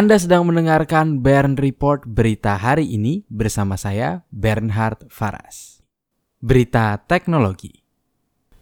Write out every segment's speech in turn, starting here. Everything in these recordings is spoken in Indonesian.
Anda sedang mendengarkan Bern Report berita hari ini bersama saya Bernhard Faras. Berita teknologi.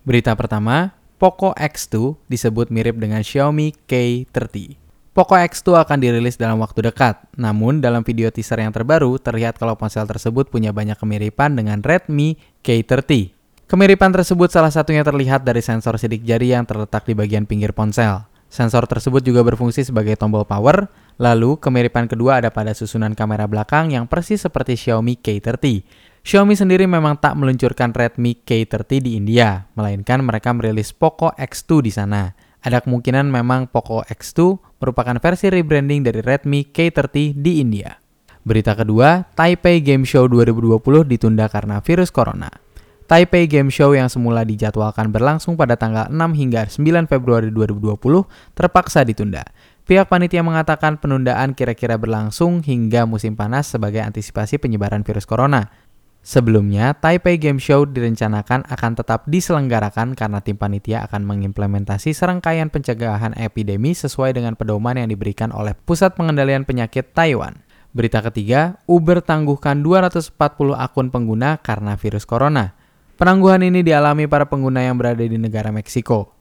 Berita pertama, Poco X2 disebut mirip dengan Xiaomi K30. Poco X2 akan dirilis dalam waktu dekat, namun dalam video teaser yang terbaru terlihat kalau ponsel tersebut punya banyak kemiripan dengan Redmi K30. Kemiripan tersebut salah satunya terlihat dari sensor sidik jari yang terletak di bagian pinggir ponsel. Sensor tersebut juga berfungsi sebagai tombol power, lalu kemiripan kedua ada pada susunan kamera belakang yang persis seperti Xiaomi K30. Xiaomi sendiri memang tak meluncurkan Redmi K30 di India, melainkan mereka merilis Poco X2 di sana. Ada kemungkinan memang Poco X2 merupakan versi rebranding dari Redmi K30 di India. Berita kedua, Taipei Game Show 2020 ditunda karena virus corona. Taipei Game Show yang semula dijadwalkan berlangsung pada tanggal 6 hingga 9 Februari 2020 terpaksa ditunda. Pihak panitia mengatakan penundaan kira-kira berlangsung hingga musim panas sebagai antisipasi penyebaran virus corona. Sebelumnya, Taipei Game Show direncanakan akan tetap diselenggarakan karena tim panitia akan mengimplementasi serangkaian pencegahan epidemi sesuai dengan pedoman yang diberikan oleh Pusat Pengendalian Penyakit Taiwan. Berita ketiga, Uber tangguhkan 240 akun pengguna karena virus corona. Penangguhan ini dialami para pengguna yang berada di negara Meksiko.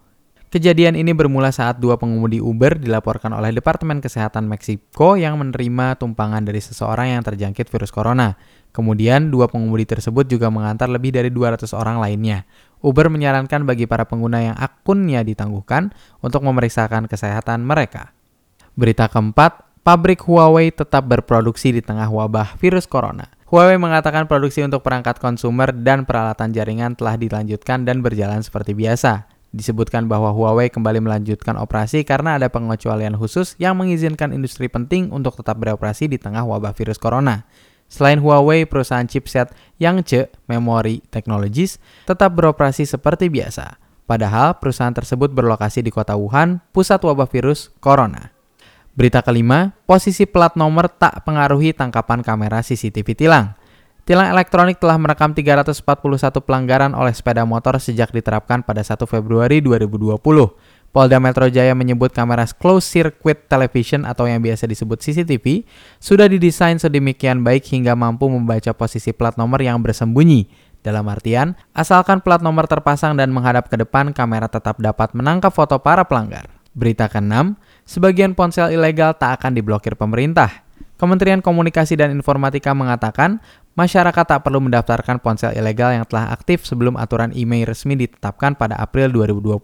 Kejadian ini bermula saat dua pengemudi Uber dilaporkan oleh Departemen Kesehatan Meksiko yang menerima tumpangan dari seseorang yang terjangkit virus corona. Kemudian, dua pengemudi tersebut juga mengantar lebih dari 200 orang lainnya. Uber menyarankan bagi para pengguna yang akunnya ditangguhkan untuk memeriksakan kesehatan mereka. Berita keempat, pabrik Huawei tetap berproduksi di tengah wabah virus corona. Huawei mengatakan produksi untuk perangkat konsumer dan peralatan jaringan telah dilanjutkan dan berjalan seperti biasa. Disebutkan bahwa Huawei kembali melanjutkan operasi karena ada pengecualian khusus yang mengizinkan industri penting untuk tetap beroperasi di tengah wabah virus corona. Selain Huawei, perusahaan chipset Yangtze Memory Technologies tetap beroperasi seperti biasa. Padahal perusahaan tersebut berlokasi di kota Wuhan, pusat wabah virus corona. Berita kelima, posisi plat nomor tak pengaruhi tangkapan kamera CCTV tilang. Tilang elektronik telah merekam 341 pelanggaran oleh sepeda motor sejak diterapkan pada 1 Februari 2020. Polda Metro Jaya menyebut kamera closed circuit television atau yang biasa disebut CCTV sudah didesain sedemikian baik hingga mampu membaca posisi plat nomor yang bersembunyi. Dalam artian, asalkan plat nomor terpasang dan menghadap ke depan, kamera tetap dapat menangkap foto para pelanggar. Berita ke-6, sebagian ponsel ilegal tak akan diblokir pemerintah. Kementerian Komunikasi dan Informatika mengatakan, masyarakat tak perlu mendaftarkan ponsel ilegal yang telah aktif sebelum aturan email resmi ditetapkan pada April 2020.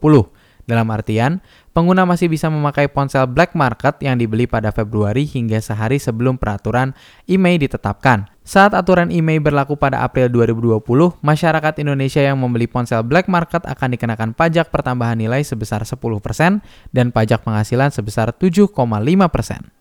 Dalam artian, pengguna masih bisa memakai ponsel black market yang dibeli pada Februari hingga sehari sebelum peraturan IMEI ditetapkan. Saat aturan IMEI berlaku pada April 2020, masyarakat Indonesia yang membeli ponsel black market akan dikenakan pajak pertambahan nilai sebesar 10% dan pajak penghasilan sebesar 7,5%.